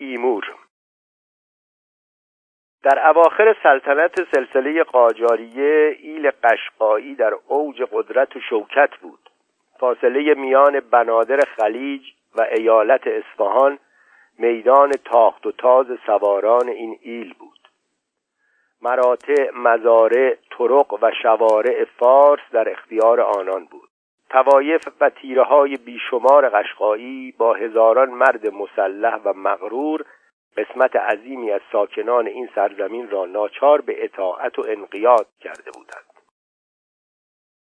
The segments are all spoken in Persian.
ایمور. در اواخر سلطنت سلسله قاجاریه ایل قشقایی در اوج قدرت و شوکت بود. فاصله میان بنادر خلیج و ایالت اصفهان میدان تاخت و تاز سواران این ایل بود. مراتع مزارع طرق و شوارع فارس در اختیار آنان بود. توایف و تیره های بیشمار قشقایی با هزاران مرد مسلح و مغرور قسمت عظیمی از ساکنان این سرزمین را ناچار به اطاعت و انقیاد کرده بودند.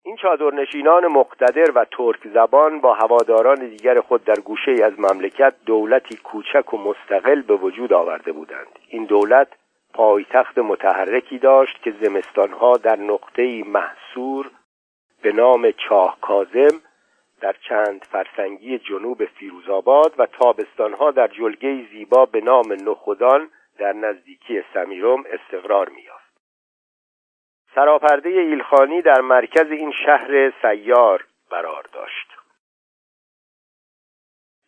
این چادرنشینان مقتدر و ترک زبان با هواداران دیگر خود در گوشه از مملکت دولتی کوچک و مستقل به وجود آورده بودند. این دولت پایتخت متحرکی داشت که زمستانها در نقطه‌ای محصور به نام چاه کازم در چند فرسنگی جنوب فیروزآباد و تابستانها در جلگه زیبا به نام نخودان در نزدیکی سمیرم استقرار می‌یافت. سراپرده ایلخانی در مرکز این شهر سیار قرار داشت.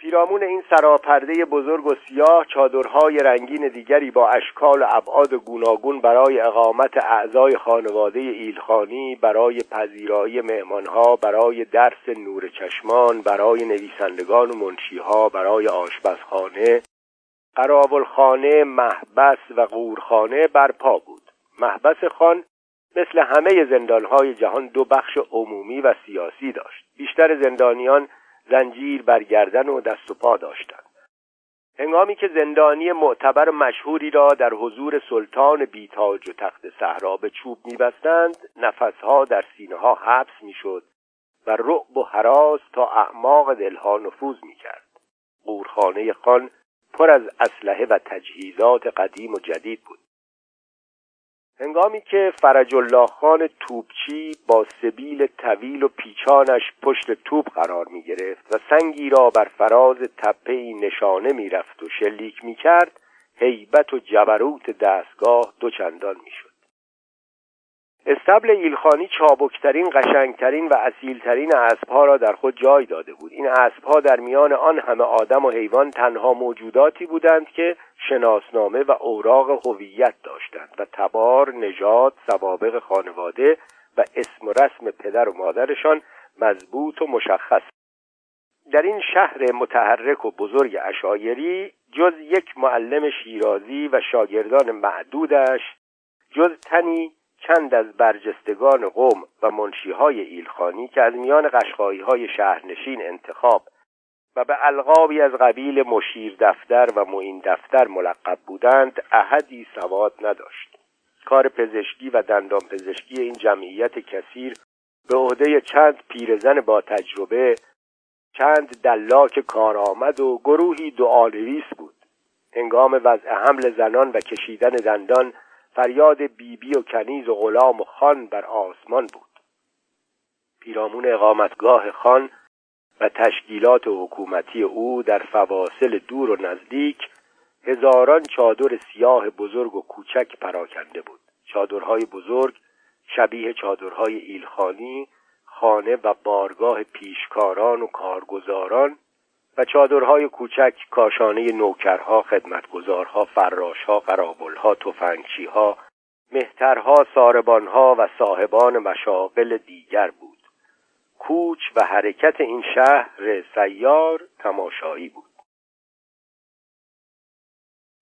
پیرامون این سراپرده بزرگ و سیاه چادرهای رنگین دیگری با اشکال و ابعاد گوناگون برای اقامت اعضای خانواده ایلخانی برای پذیرایی مهمانها برای درس نور چشمان برای نویسندگان و منشیها برای آشپزخانه قراولخانه محبس و قورخانه برپا بود. محبس خان مثل همه زندانهای جهان دو بخش عمومی و سیاسی داشت. بیشتر زندانیان زنجیر برگردن و دست و پا داشتند. هنگامی که زندانی معتبر مشهوری را در حضور سلطان بیتاج و تخت صحرا به چوب میبستند نفسها در سینه ها حبس می‌شد و رعب و حراس تا اعماق دلها نفوذ می‌کرد. قورخانه خان پر از اسلحه و تجهیزات قدیم و جدید بود. هنگامی که فرج الله خان توپچی با سبیل طویل و پیچانش پشت توپ قرار می گرفت و سنگی را بر فراز تپه نشانه می رفت و شلیک می کرد حیبت و جبروت دستگاه دوچندان می شد استبل ایلخانی چابکترین قشنگترین و اصیلترین اسبها را در خود جای داده بود. این اسبها در میان آن همه آدم و حیوان تنها موجوداتی بودند که شناسنامه و اوراق هویت داشتند و تبار نژاد سوابق خانواده و اسم و رسم پدر و مادرشان مضبوط و مشخص. در این شهر متحرک و بزرگ اشایری جز یک معلم شیرازی و شاگردان معدودش جز تنی چند از برجستگان قوم و منشیهای ایلخانی که از میان قشقایی های شهرنشین انتخاب و به القابی از قبیل مشیر دفتر و معین دفتر ملقب بودند احدی سواد نداشت. کار پزشکی و دندان پزشکی این جمعیت کثیر به عهده چند پیرزن با تجربه چند دلاک کارآمد و گروهی دعانویس بود. هنگام وضع حمل زنان و کشیدن دندان فریاد بیبی بی و کنیز و غلام و خان بر آسمان بود. پیرامون اقامتگاه خان و تشکیلات حکومتی او در فواصل دور و نزدیک هزاران چادر سیاه بزرگ و کوچک پراکنده بود. چادرهای بزرگ شبیه چادرهای ایلخانی خانه و بارگاه پیشکاران و کارگزاران و چادرهای کوچک کاشانه نوکرها خدمتگزارها فراشها قرابلها تفنگچیها مهترها ساربانها و صاحبان مشاغل دیگر بود. کوچ و حرکت این شهر سیار تماشایی بود.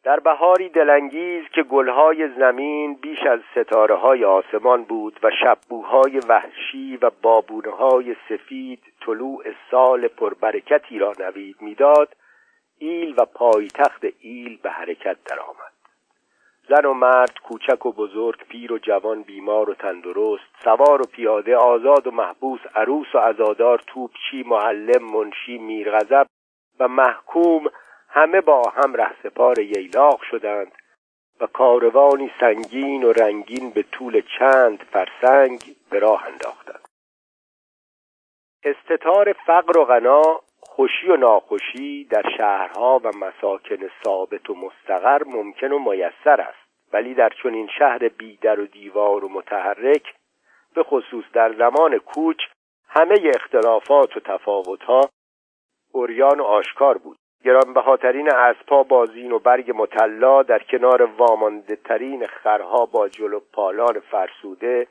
در بهاری دلانگیز که گلهای زمین بیش از ستاره های آسمان بود و شبوهای وحشی و بابونه های سفید طلوع سال پربرکتی را نوید می‌داد ایل و پایتخت ایل به حرکت درآمد. زن و مرد کوچک و بزرگ پیر و جوان بیمار و تندرست سوار و پیاده آزاد و محبوس عروس و عزادار توپچی معلم منشی میرغضب و محکوم همه با هم رهسپار ییلاق شدند و کاروانی سنگین و رنگین به طول چند فرسنگ به راه انداختند. استتار فقر و غنا خوشی و ناخوشی در شهرها و مساکن ثابت و مستقر ممکن و میسر است. ولی در چنین شهر بیدر و دیوار و متحرک به خصوص در زمان کوچ همه اختلافات و تفاوتها اوریان و آشکار بود. گرانبهاترین اسبها با زین و برگ مطلا در کنار وامانده ترین خرها با جلو پالان فرسوده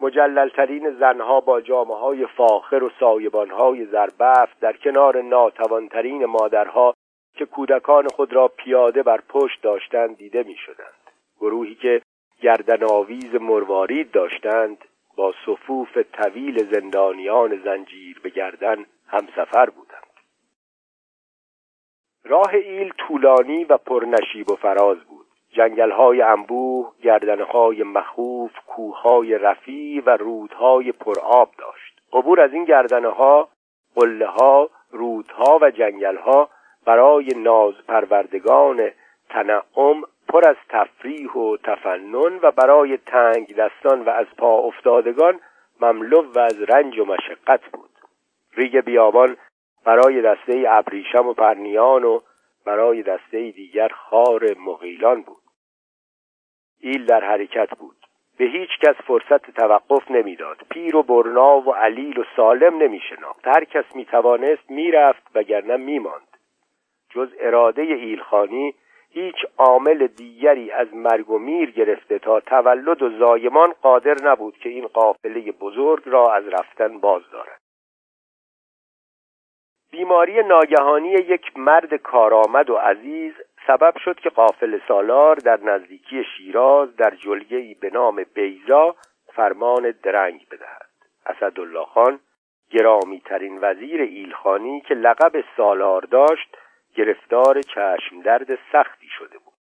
مجللترین زنها با جامعه های فاخر و سایبانهای زربفت در کنار ناتوانترین مادرها که کودکان خود را پیاده بر پشت داشتند دیده می شدند. گروهی که گردن آویز مروارید داشتند با صفوف طویل زندانیان زنجیر به گردن همسفر بودند. راه ایل طولانی و پرنشیب و فراز بود. جنگلهای انبوه، گردنهای مخوف، کوههای رفی و رودهای پرآب داشت. عبور از این گردنه ها، قله ها، رودها و جنگلها برای ناز پروردگان تنعم پر از تفریح و تفنن و برای تنگ دستان و از پا افتادگان مملو و از رنج و مشقت بود ریگ بیابان برای دسته ابریشم و پرنیان و برای دسته دیگر خار مغیلان بود. ایل در حرکت بود. به هیچ کس فرصت توقف نمی‌داد. پیر و برنا و علیل و سالم نمی شناخت هر کس می توانست می‌رفت وگرنه میماند. جز اراده ایلخانی هیچ عامل دیگری از مرگ و میر گرفته تا تولد و زایمان قادر نبود که این قافله بزرگ را از رفتن باز دارد. بیماری ناگهانی یک مرد کارآمد و عزیز سبب شد که قافل سالار در نزدیکی شیراز در جلگهی به نام بیزا فرمان درنگ بدهد. اسدالله خان گرامی ترین وزیر ایلخانی که لقب سالار داشت گرفتار چشم درد سختی شده بود.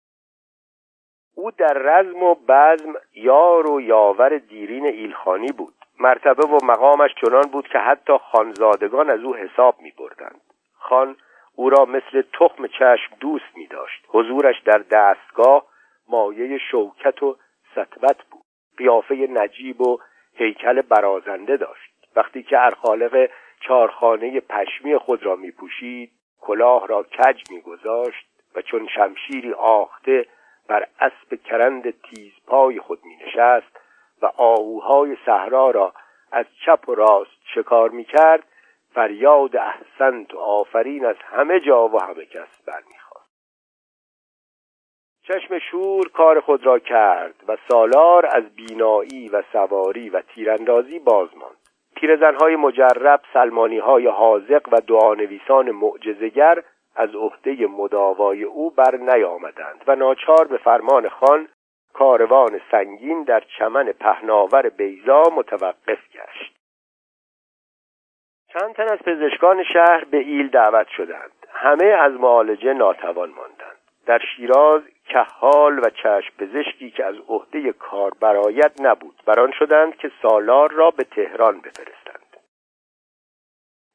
او در رزم و بزم یار و یاور دیرین ایلخانی بود. مرتبه و مقامش چنان بود که حتی خانزادگان از او حساب می بردند خان او را مثل تخم چشم دوست می داشت حضورش در دستگاه مایه شوکت و سطبت بود. قیافه نجیب و هیکل برازنده داشت. وقتی که ارخالق چارخانه پشمی خود را می پوشید کلاه را کج میگذاشت و چون شمشیری آخته بر اسب کرند تیزپای خود می نشست و آهوهای صحرا را از چپ و راست شکار می کرد فریاد احسنت و آفرین از همه جا و همه کس برمیخواست چشم شور کار خود را کرد و سالار از بینایی و سواری و تیراندازی باز ماند. پیرزنهای مجرب های حاضق و دعانویسان معجزگر از عهده مداوای او بر نیامدند و ناچار به فرمان خان کاروان سنگین در چمن پهناور بیزا متوقف گشت. چند تن از پزشکان شهر به ایل دعوت شدند. همه از معالجه ناتوان ماندند. در شیراز کهال و چشم پزشکی که از عهده کار برایت نبود. بران شدند که سالار را به تهران بفرستند.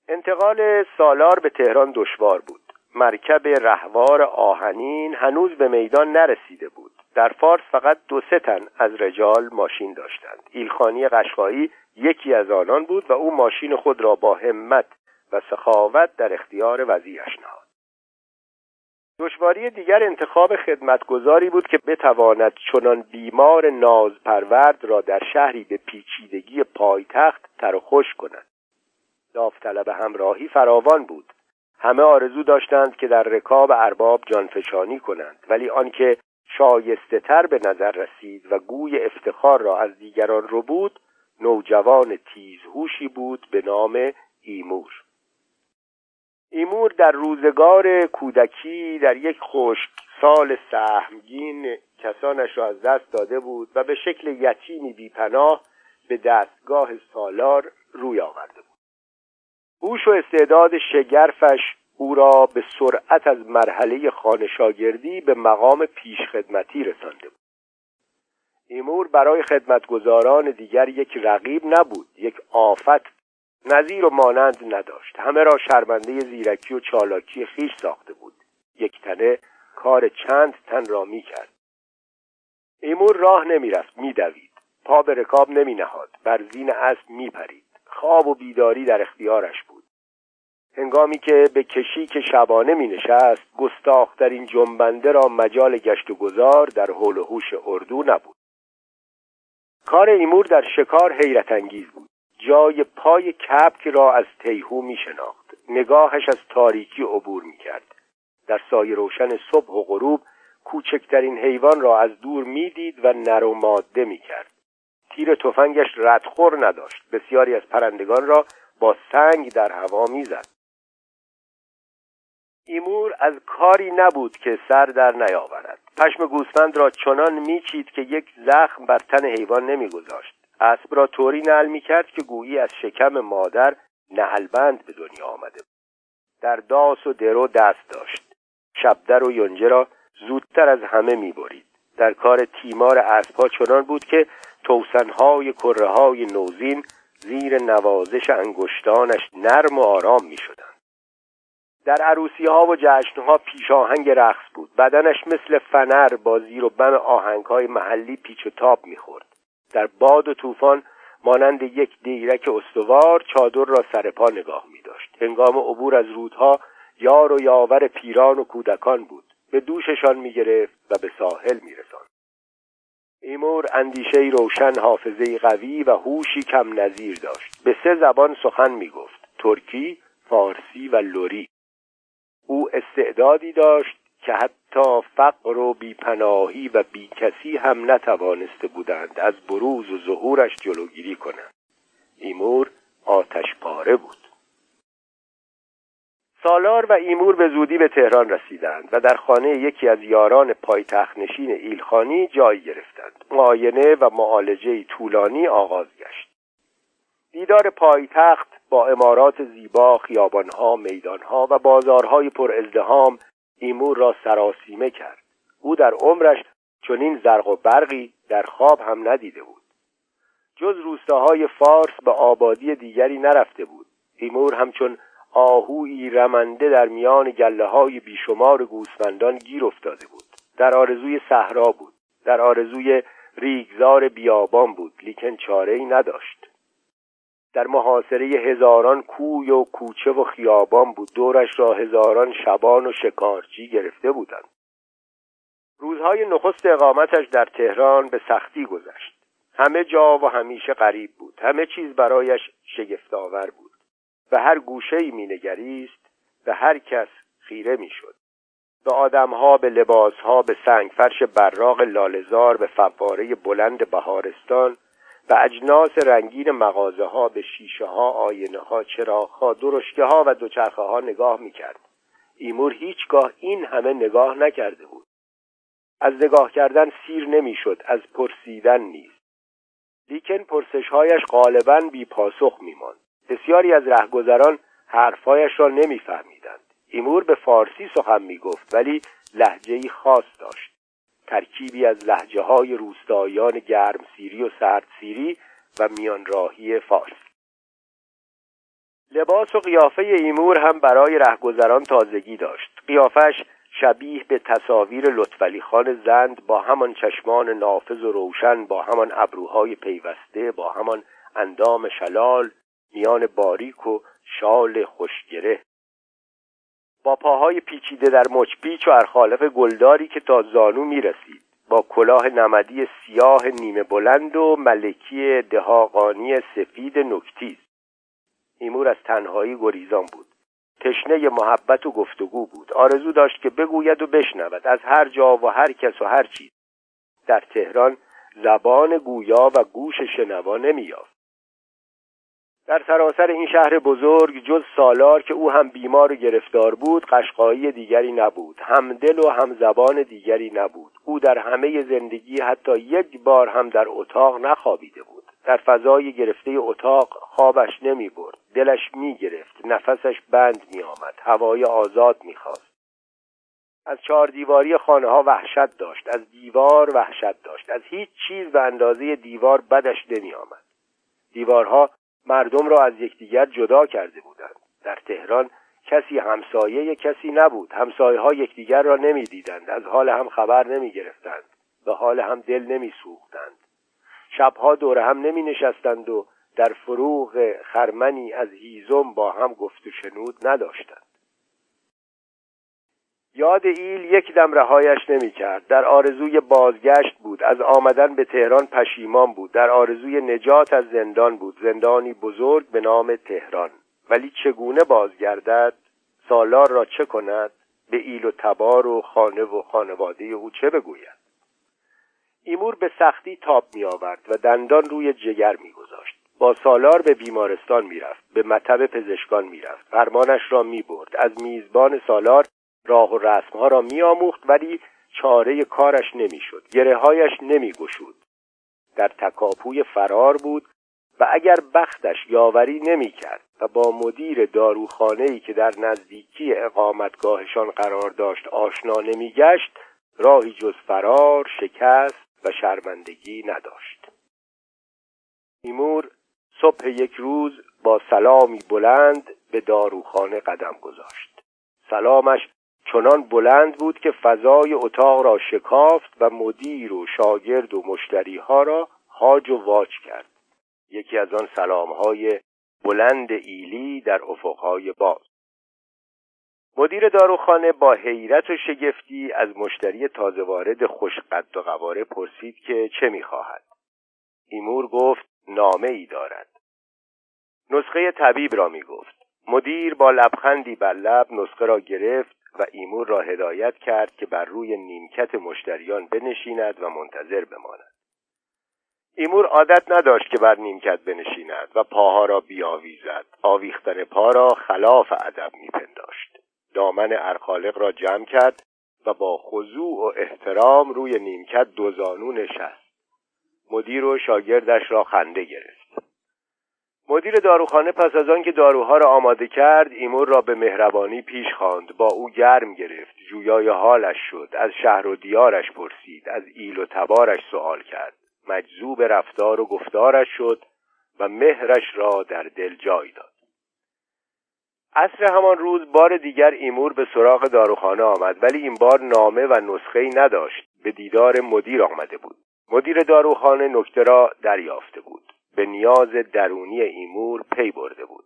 انتقال سالار به تهران دشوار بود. مرکب رهوار آهنین هنوز به میدان نرسیده بود. در فارس فقط دو سه تن از رجال ماشین داشتند. ایلخانی قشقایی یکی از آنان بود و او ماشین خود را با همت و سخاوت در اختیار وزیرش نهاد. دشواری دیگر انتخاب خدمتگذاری بود که بتواند چنان بیمار نازپرورد را در شهری به پیچیدگی پایتخت تر خوش کند. داوطلب همراهی فراوان بود. همه آرزو داشتند که در رکاب ارباب جانفشانی کنند ولی آنکه شایسته تر به نظر رسید و گوی افتخار را از دیگران رو بود نوجوان تیزهوشی بود به نام ایمور. ایمور در روزگار کودکی در یک خشک سال سهمگین کسانش را از دست داده بود و به شکل یتیمی بیپناه به دستگاه سالار روی آورده بود. هوش و استعداد شگرفش او را به سرعت از مرحله خانشاگردی به مقام پیشخدمتی رسانده بود. ایمور برای خدمتگزاران دیگر یک رقیب نبود یک آفت نظیر و مانند نداشت. همه را شرمنده زیرکی و چالاکی خیش ساخته بود. یک تنه کار چند تن را می کرد. ایمور راه نمی رفت می دوید. پا به رکاب نمی نهاد. بر زین اسب می پرید. خواب و بیداری در اختیارش بود. هنگامی که به کشی که شبانه می نشست گستاخترین جنبنده را مجال گشت و گذار در حول هوش اردو نبود. کار ایمور در شکار حیرت انگیز بود. جای پای کپک را از تیهو می شناخت نگاهش از تاریکی عبور می کرد در سایه روشن صبح و غروب کوچکترین حیوان را از دور می‌دید و نر و ماده می‌کرد. تیر تفنگش ردخور نداشت. بسیاری از پرندگان را با سنگ در هوا می‌زد. ایمور از کاری نبود که سر در نیاورد. پشم گوسفند را چنان میچید که یک زخم بر تن حیوان نمیگذاشت. اسب را طوری نعل می‌کرد که گویی از شکم مادر نعلبند به دنیا آمده در داس و درو دست داشت. شبدر و یونجه را زودتر از همه می‌برید. در کار تیمار اسبها چنان بود که توسنهای کره های نوزین زیر نوازش انگشتانش نرم و آرام می شدن. در عروسی ها و جشن ها پیشاهنگ رقص بود. بدنش مثل فنر با زیر و بم آهنگ های محلی پیچ و تاب می‌خورد. در باد و طوفان مانند یک دیرک استوار چادر را سر پا نگاه می داشت هنگام عبور از رودها یار و یاور پیران و کودکان بود. به دوششان می گرفت و به ساحل می رساند. ایمور اندیشه روشن حافظه قوی و هوشی کم نظیر داشت. به سه زبان سخن می گفت ترکی، فارسی و لوری او استعدادی داشت که حتی فقر و بیپناهی و بیکسی هم نتوانسته بودند از بروز و ظهورش جلوگیری کنند. ایمور آتش پاره بود. سالار و ایمور به زودی به تهران رسیدند و در خانه یکی از یاران پایتخت نشین ایلخانی جای گرفتند. معاینه و معالجه طولانی آغاز گشت. دیدار پایتخت با امارات زیبا خیابانها میدانها و بازارهای پر ازدهام ایمور را سراسیمه کرد. او در عمرش چنین زرق و برقی در خواب هم ندیده بود. جز روستاهای فارس به آبادی دیگری نرفته بود. ایمور همچون آهوی رمنده در میان گله های بیشمار گوسفندان گیر افتاده بود. در آرزوی صحرا بود. در آرزوی ریگزار بیابان بود. لیکن چاره ای نداشت. در محاصره هزاران کوی و کوچه و خیابان بود. دورش را هزاران شبان و شکارچی گرفته بودند. روزهای نخست اقامتش در تهران به سختی گذشت. همه جا و همیشه غریب بود. همه چیز برایش شگفتآور بود. به هر گوشه ای مینگریست به هر کس خیره می‌شد. به آدمها به لباسها به سنگفرش براق لالزار به فواره بلند بهارستان به اجناس رنگین مغازه ها به شیشه ها آینه ها چراغ ها درشکه ها و دوچرخه ها نگاه می‌کرد. ایمور هیچگاه این همه نگاه نکرده بود. از نگاه کردن سیر نمی‌شد از پرسیدن نیست. لیکن پرسشهایش غالبا بی پاسخ میماند. بسیاری از رهگذران حرفهایش را نمیفهمیدند. ایمور به فارسی سخن می‌گفت ولی لحجهای خاص داشت. ترکیبی از لحجه های گرم سیری و سرد سیری و میان راهی فارس. لباس و قیافه ایمور هم برای رهگذران تازگی داشت. قیافش شبیه به تصاویر لطفلی خان زند با همان چشمان نافذ و روشن با همان ابروهای پیوسته با همان اندام شلال میان باریک و شال خوشگره. با پاهای پیچیده در مچپیچ و ارخالف گلداری که تا زانو می‌رسید. با کلاه نمدی سیاه نیمه بلند و ملکی دهاقانی سفید نکتیز. ایمور از تنهایی گریزان بود. تشنه محبت و گفتگو بود. آرزو داشت که بگوید و بشنود. از هر جا و هر کس و هر چیز. در تهران زبان گویا و گوش شنوا نمییافت. در سراسر این شهر بزرگ جز سالار که او هم بیمار و گرفتار بود قشقایی دیگری نبود. هم دل و هم زبان دیگری نبود. او در همه زندگی حتی یک بار هم در اتاق نخوابیده بود. در فضای گرفته اتاق خوابش نمی برد. دلش می گرفت. نفسش بند می آمد. هوای آزاد می خواست. از چهار دیواری خانه ها وحشت داشت. از دیوار وحشت داشت. از هیچ چیز به اندازه دیوار بدش نمی آمد. دیوارها مردم را از یکدیگر جدا کرده بودند. در تهران کسی همسایه کسی نبود. همسایه ها یکدیگر را نمی‌دیدند. از حال هم خبر نمی گرفتند به حال هم دل نمی سوختند شبها دور هم نمی نشستند و در فروغ خرمنی از هیزم با هم گفت و شنود نداشتند. یاد ایل یک دم رهایش نمی کرد در آرزوی بازگشت بود. از آمدن به تهران پشیمان بود. در آرزوی نجات از زندان بود. زندانی بزرگ به نام تهران. ولی چگونه بازگردد؟ سالار را چه کند؟ به ایل و تبار و خانه و خانواده او چه بگوید؟ ایمور به سختی تاب می آورد و دندان روی جگر می گذاشت با سالار به بیمارستان می رفت به مطب پزشکان می رفت فرمانش را می برد از میزبان سالار راه و رسمها را می آموخت ولی چاره کارش نمی شد گره هایش نمی گشود در تکاپوی فرار بود و اگر بختش یاوری نمی کرد و با مدیر داروخانه ای که در نزدیکی اقامتگاهشان قرار داشت آشنا نمی گشت راهی جز فرار شکست و شرمندگی نداشت. ایمور صبح یک روز با سلامی بلند به داروخانه قدم گذاشت. سلامش چنان بلند بود که فضای اتاق را شکافت و مدیر و شاگرد و مشتریها را هاج و واج کرد. یکی از آن سلامهای بلند ایلی در افقهای باز. مدیر داروخانه با حیرت و شگفتی از مشتری تازه وارد خوشقد و قواره پرسید که چه می‌خواهد. ایمور گفت نامه ای دارد. نسخه طبیب را می‌گفت. مدیر با لبخندی بر لب نسخه را گرفت و ایمور را هدایت کرد که بر روی نیمکت مشتریان بنشیند و منتظر بماند. ایمور عادت نداشت که بر نیمکت بنشیند و پاها را بیاویزد. آویختن پا را خلاف ادب میپنداشت. دامن ارخالق را جمع کرد و با خضوع و احترام روی نیمکت دو زانو نشست. مدیر و شاگردش را خنده گرفت. مدیر داروخانه پس از آنکه داروها را آماده کرد ایمور را به مهربانی پیش خواند. با او گرم گرفت. جویای حالش شد. از شهر و دیارش پرسید. از ایل و تبارش سوال کرد. مجذوب رفتار و گفتارش شد و مهرش را در دل جای داد. عصر همان روز بار دیگر ایمور به سراغ داروخانه آمد ولی این بار نامه و نسخه نداشت. به دیدار مدیر آمده بود. مدیر داروخانه نکته را دریافته بود. به نیاز درونی ایمور پی برده بود.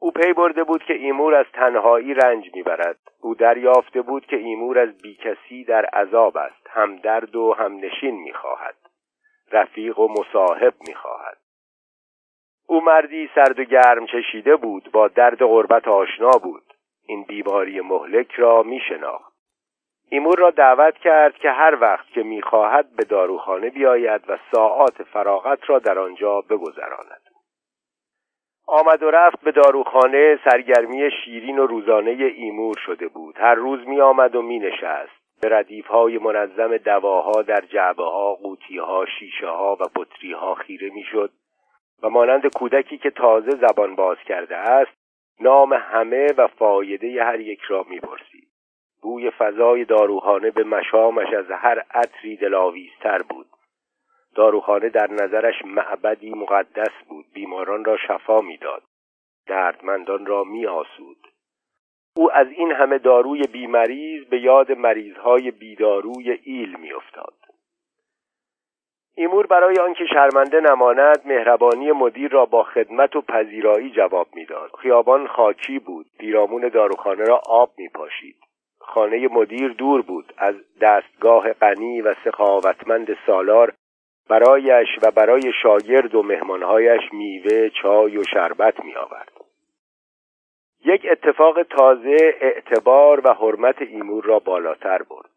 او پی برده بود که ایمور از تنهایی رنج می‌برد. او دریافته بود که ایمور از بیکسی در عذاب است. هم درد و هم نشین می‌خواهد. رفیق و مصاحب می‌خواهد. او مردی سرد و گرم چشیده بود. با درد غربت آشنا بود. این بیماری مهلک را میشناخت. ایمور را دعوت کرد که هر وقت که می‌خواهد به داروخانه بیاید و ساعات فراغت را در آنجا بگذراند. آمد و رفت به داروخانه سرگرمی شیرین و روزانه ایمور شده بود. هر روز می آمد و می نشست به ردیف های منظم دواها در جعبه ها قوطی ها شیشه ها و بطری ها خیره می شد و مانند کودکی که تازه زبان باز کرده است نام همه و فایده هر یک را می پرسید بوی فضای داروخانه به مشامش از هر عطری دلاویزتر بود. داروخانه در نظرش معبدی مقدس بود بیماران را شفا می‌داد. دردمندان را میآسود. او از این همه داروی بیمریض به یاد مریضهای بیداروی ایل میافتاد. ایمور برای آنکه شرمنده نماند مهربانی مدیر را با خدمت و پذیرایی جواب می‌داد. خیابان خاکی بود پیرامون داروخانه را آب میپاشید. خانه مدیر دور بود. از دستگاه غنی و سخاوتمند سالار برایش و برای شاگرد و مهمانهایش میوه چای و شربت می آورد. یک اتفاق تازه اعتبار و حرمت ایمور را بالاتر برد.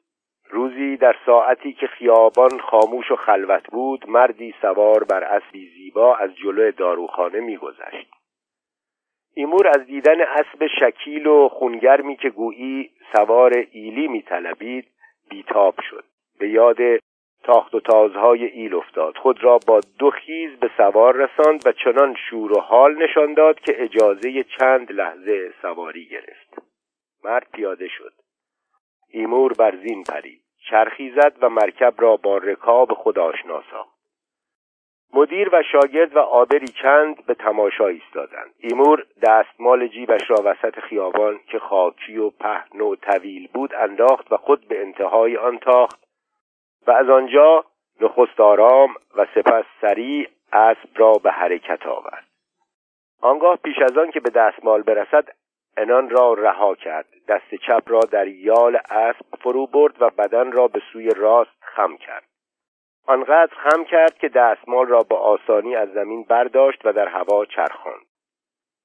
روزی در ساعتی که خیابان خاموش و خلوت بود مردی سوار بر اسبی زیبا از جلو داروخانه میگذشت. ایمور از دیدن اسب شکیل و خونگرمی که گویی سوار ایلی میطلبید بیتاب شد. به یاد تاخت و تازهای ایل افتاد. خود را با دو خیز به سوار رساند و چنان شور و حال نشان داد که اجازه چند لحظه سواری گرفت. مرد پیاده شد. ایمور بر زین پرید. چرخی زد و مرکب را با رکاب خود آشنا ساخت. مدیر و شاگرد و آبری چند به تماشا ایستادند. ایمور دستمال جیبش را وسط خیابان که خاکی و پهن و طویل بود انداخت و خود به انتهای آن تاخت و از آنجا نخست آرام و سپس سریع اسب را به حرکت آورد. آنگاه پیش از آن که به دستمال برسد انان را رها کرد. دست چپ را در یال اسب فرو برد و بدن را به سوی راست خم کرد. آنقدر خم کرد که دستمال را به آسانی از زمین برداشت و در هوا چرخاند.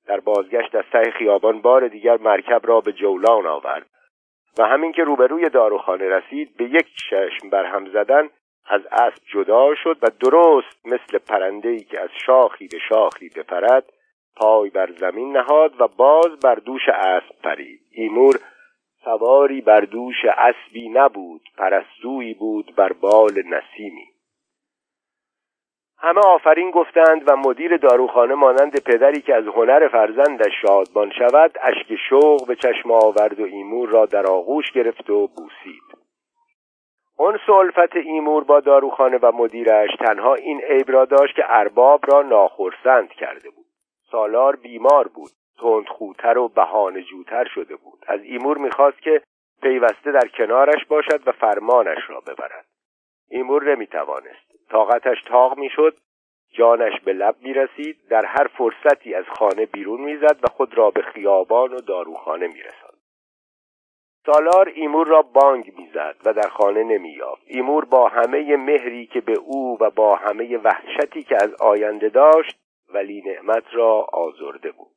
در بازگشت از ته خیابان بار دیگر مرکب را به جولان آورد و همین که روبروی داروخانه رسید به یک چشم برهم زدن از اسب جدا شد و درست مثل پرنده‌ای که از شاخی به شاخی بپرد پای بر زمین نهاد و باز بر دوش اسب پرید. ایمور سواری بر دوش اسبی نبود پرستویی بود بر بال نسیمی. همه آفرین گفتند و مدیر داروخانه مانند پدری که از هنر فرزندش شادمان شود اشک شوق به چشم آورد و ایمور را در آغوش گرفت و بوسید. اون سلفت ایمور با داروخانه و مدیرش تنها این عیب را داشت که ارباب را ناخرسند کرده بود. سالار بیمار بود. تندخوتر و بهانه جوتر شده بود. از ایمور می‌خواست که پیوسته در کنارش باشد و فرمانش را ببرد. ایمور نمی‌توانست. طاقتش تاق می‌شد. جانش به لب می‌رسید. در هر فرصتی از خانه بیرون می‌زد و خود را به خیابان و داروخانه میرساند. سالار ایمور را بانگ می‌زد و در خانه نمییافت. ایمور با همه مهری که به او و با همه وحشتی که از آینده داشت ولی نعمت را آزرده بود.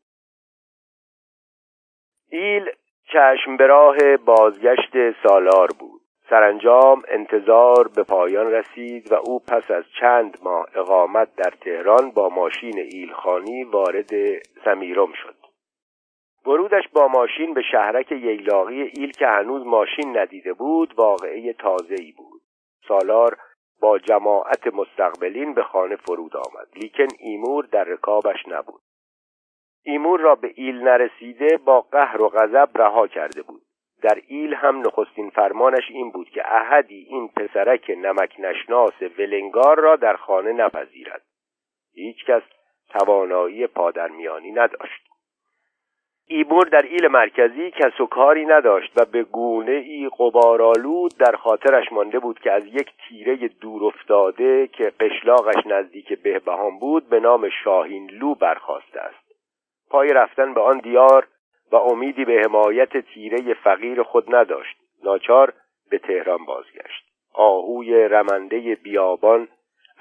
ایل چشم به راه بازگشت سالار بود. سرانجام انتظار به پایان رسید و او پس از چند ماه اقامت در تهران با ماشین ایلخانی وارد سمیرم شد. ورودش با ماشین به شهرک ییلاقی ایل که هنوز ماشین ندیده بود واقعه ای بود. سالار با جماعت مستقبلین به خانه فرود آمد. لیکن ایمور در رکابش نبود. ایمور را به ایل نرسیده با قهر و غضب رها کرده بود. در ایل هم نخستین فرمانش این بود که احدی این پسرک نمک نشناس ولنگار را در خانه نپذیرد. هیچکس توانایی پادرمیانی نداشت. ایبور در ایل مرکزی کس و کاری نداشت و به گونه ای قبارالود در خاطرش مانده بود که از یک تیره دور افتاده که قشلاقش نزدیک بهبهان بود به نام شاهین لو برخواسته است. پای رفتن به آن دیار و امیدی به حمایت تیره فقیر خود نداشت. ناچار به تهران بازگشت. آهوی رمنده بیابان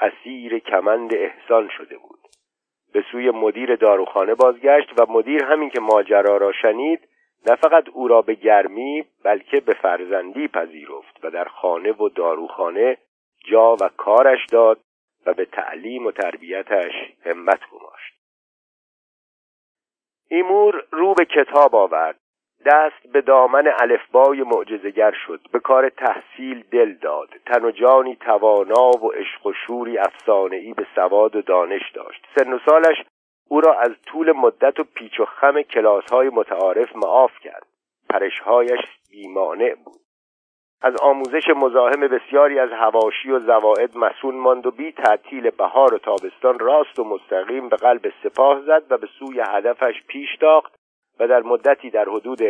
اسیر کمند احسان شده بود. به سوی مدیر داروخانه بازگشت و مدیر همین که ماجرا را شنید نه فقط او را به گرمی بلکه به فرزندی پذیرفت و در خانه و داروخانه جا و کارش داد و به تعلیم و تربیتش همت گماشت. ایمور رو به کتاب آورد. دست به دامن الفبای معجزگر شد. به کار تحصیل دل داد. تن و جانی توانا و عشق و شوری افسانهای به سواد و دانش داشت. سن و سالش او را از طول مدت و پیچ و خم کلاس های متعارف معاف کرد. پرشهایش بیمانع بود. از آموزش مزاحم بسیاری از هواشی و زواعد مسون ماند و بی تعطیل بهار و تابستان راست و مستقیم به قلب سپاه زد و به سوی هدفش پیش تاخت و در مدتی در حدود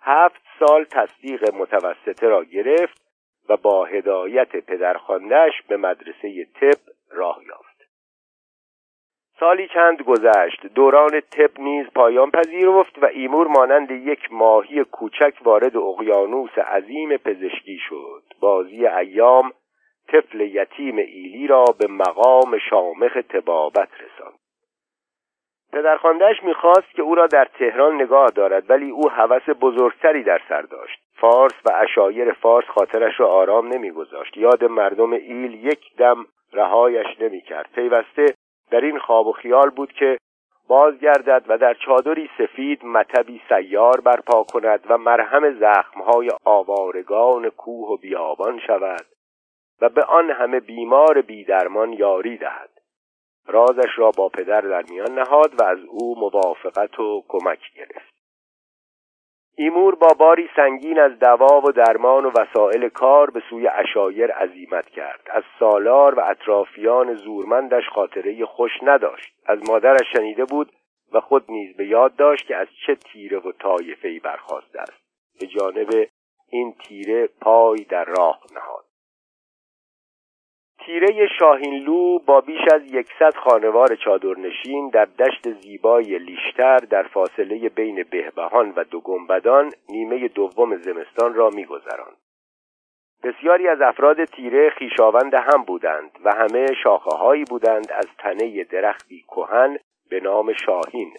هفت سال تصدیق متوسطه را گرفت و با هدایت پدرخواندهش به مدرسه طب راه یافت. سالی چند گذشت. دوران طب نیز پایان پذیرفت و ایمور مانند یک ماهی کوچک وارد اقیانوس عظیم پزشکی شد. بازی ایام طفل یتیم ایلی را به مقام شامخ تبابت رساند. پدرخواندهش می‌خواست که او را در تهران نگاه دارد ولی او هوس بزرگتری در سر داشت. فارس و اشایر فارس خاطرش را آرام نمیگذاشت. یاد مردم ایل یک دم رهایش نمی‌کرد. پیوسته در این خواب و خیال بود که بازگردد و در چادری سفید مطبی سیار برپا کند و مرهم زخمهای آوارگان کوه و بیابان شود و به آن همه بیمار بیدرمان یاری دهد. رازش را با پدر در میان نهاد و از او موافقت و کمک گرفت. ایمور با باری سنگین از دوا و درمان و وسایل کار به سوی اشایر عزیمت کرد. از سالار و اطرافیان زورمندش خاطره خوش نداشت. از مادرش شنیده بود و خود نیز به یاد داشت که از چه تیره و طایفهای برخواسته است. به جانب این تیره پای در راه نهاد. تیره شاهینلو با بیش از یکصد خانوار چادرنشین در دشت زیبای لیشتر در فاصله بین بهبهان و دو گنبدان نیمه دوم زمستان را میگذراند. بسیاری از افراد تیره خیشاوند هم بودند و همه شاخه هایی بودند از تنه درختی کهن به نام شاهین.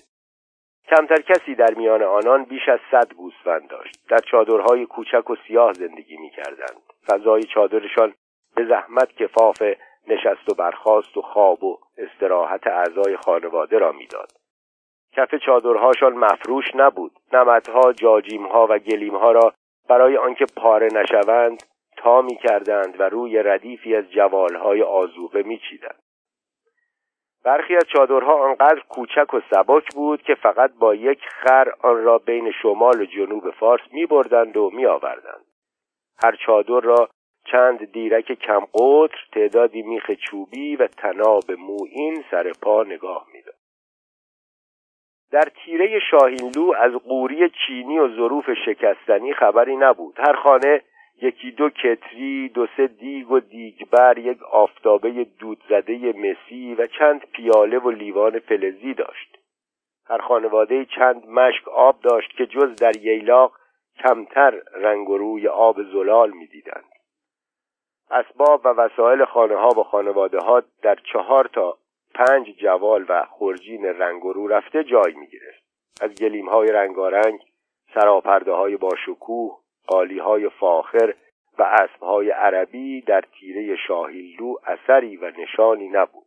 کمتر کسی در میان آنان بیش از صد گوسفند داشت. در چادرهای کوچک و سیاه زندگی می‌کردند. فضای چادرشان به زحمت کفاف نشست و برخاست و خواب و استراحت اعضای خانواده را می‌داد کف چادرهاشان مفروش نبود نمدها جاجیمها و گلیمها را برای آنکه پاره نشوند تا می کردند و روی ردیفی از جوالهای آزوغه می چیدند. برخی از چادرها آنقدر کوچک و سبک بود که فقط با یک خر آن را بین شمال و جنوب فارس می بردند و می آوردند. هر چادر را چند دیرک کم قطر تعدادی میخ چوبی و تناب موین سر پا نگاه می‌داد. در تیره شاهینلو از قوری چینی و ظروف شکستنی خبری نبود. هر خانه یکی دو کتری دو سه دیگ و دیگبر یک آفتابه دود زده مسی و چند پیاله و لیوان فلزی داشت. هر خانواده چند مشک آب داشت که جز در ییلاق کمتر رنگ و روی آب زلال می‌دیدند. اسباب و وسایل خانه ها و خانواده ها در چهار تا پنج جوال و خورجین رنگ رو رفته جای می گرفت. از گلیم های رنگارنگ سراپرده های باشکوه قالی های فاخر و اسب های عربی در تیره شاهینلو اثری و نشانی نبود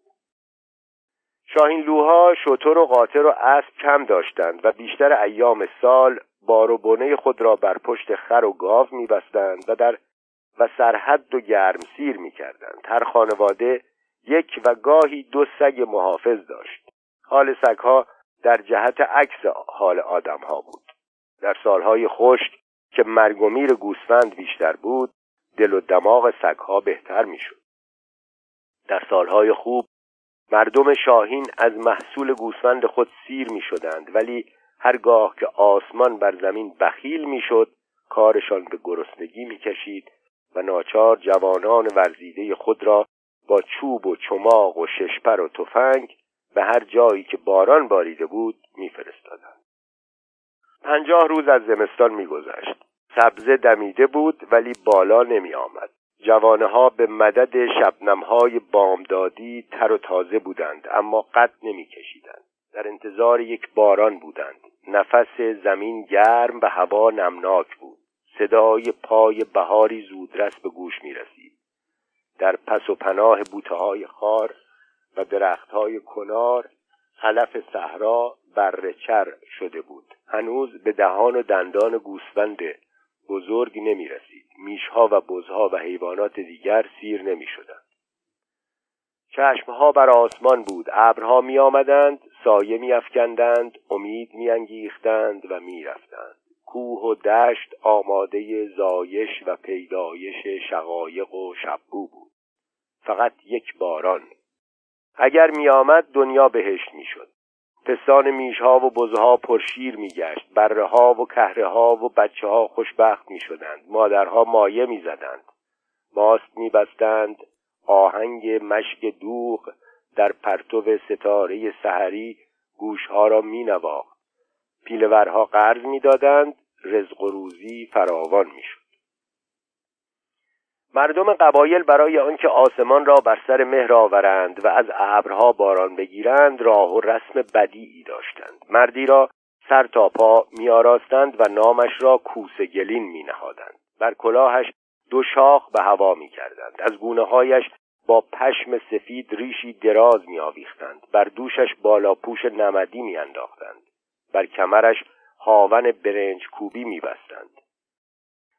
شاهینلوها شطور و قاطر و اسب کم داشتند و بیشتر ایام سال بار و بنه خود را بر پشت خر و گاو میبستند و در و سرحد و گرمسیر می‌کردند. هر خانواده یک و گاهی دو سگ محافظ داشت. حال سگها در جهت عکس حال آدمها بود. در سالهای خشک که مرگ و میر گوسفند بیشتر بود دل و دماغ سگها بهتر می‌شد. در سالهای خوب مردم شاهین از محصول گوسفند خود سیر می شدند ولی هرگاه که آسمان بر زمین بخیل می‌شد کارشان به گرسنگی می‌کشید و ناچار جوانان ورزیده خود را با چوب و چماق و ششپر و تفنگ به هر جایی که باران باریده بود میفرستادند. پنجاه روز از زمستان میگذشت. سبزه دمیده بود ولی بالا نمی آمد جوانه ها به مدد شبنم های بامدادی تر و تازه بودند اما قد نمی کشیدند در انتظار یک باران بودند. نفس زمین گرم و هوا نمناک بود. صدای پای بهاری زودرس به گوش می رسید در پس و پناه بوته های خار و درخت های کنار علف صحرا برچر شده بود. هنوز به دهان و دندان گوسفند بزرگ نمی رسید میشها و بزها و حیوانات دیگر سیر نمی شدند چشمها بر آسمان بود. ابرها می آمدند سایه می افکندند امید می انگیختند و می رفتند کوه و دشت آماده زایش و پیدایش شقایق و شبو بود. فقط یک باران. اگر می آمد دنیا بهشت می شد پستان میشها و بزها پرشیر میگشت. بره ها و کهره ها و بچه ها خوشبخت می شدند مادرها مایه می زدند ماست می بستند آهنگ مشک دوغ در پرتو ستاره سحری گوشها را می نواخت پیلورها قرض می‌دادند رزق و روزی فراوان می‌شد. مردم قبایل برای آنکه آسمان را بر سر مهر آورند و از ابرها باران بگیرند راه و رسم بدیعی داشتند. مردی را سر تا پا میآراستند و نامش را کوسگلین می نهادند بر کلاهش دو شاخ به هوا می کردند از گونه هایش با پشم سفید ریشی دراز می آویختند بر دوشش بالاپوش نمدی می انداختند بر کمرش هاون برنج کوبی می بستند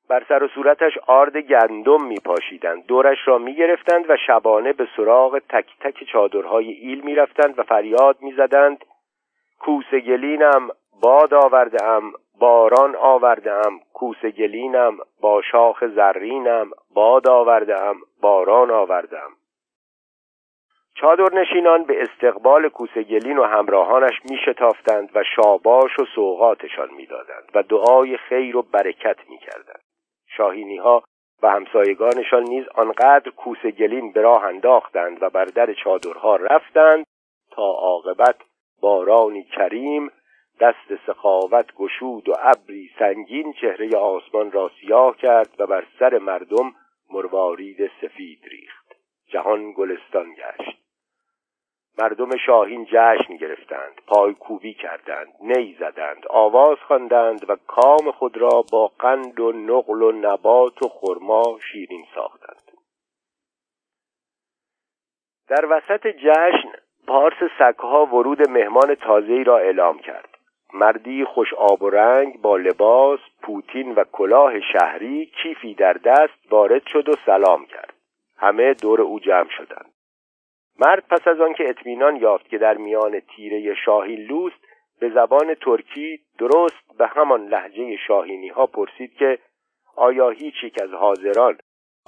بر سر و صورتش آرد گندم می پاشیدند دورش را می گرفتند و شبانه به سراغ تک تک چادرهای ایل می رفتند و فریاد می زدند کوسگلینم باد آوردم باران آوردم کوسگلینم با شاخ زرینم باد آوردم باران آوردم چادر نشینان به استقبال کوسگلین و همراهانش می شتافتند و شاباش و سوقاتشان می‌دادند و دعای خیر و برکت می کردند. شاهینی ها و همسایگانشان نیز آنقدر کوسگلین به راه انداختند و بر در چادرها رفتند تا عاقبت بارانی کریم دست سخاوت گشود و ابری سنگین چهره آسمان را سیاه کرد و بر سر مردم مروارید سفید ریخت جهان گلستان گشت مردم شاهین جشن گرفتند پای کوبی کردند نی زدند آواز خواندند و کام خود را با قند و نقل و نبات و خرما شیرین ساختند. در وسط جشن پارس سگها ورود مهمان تازه‌ای را اعلام کرد. مردی خوش آب و رنگ با لباس پوتین و کلاه شهری کیفی در دست وارد شد و سلام کرد. همه دور او جمع شدند. مرد پس از آنکه اطمینان یافت که در میان تیره شاهین لوست به زبان ترکی درست به همان لحجه شاهینی ها پرسید که آیا هیچ یک از حاضران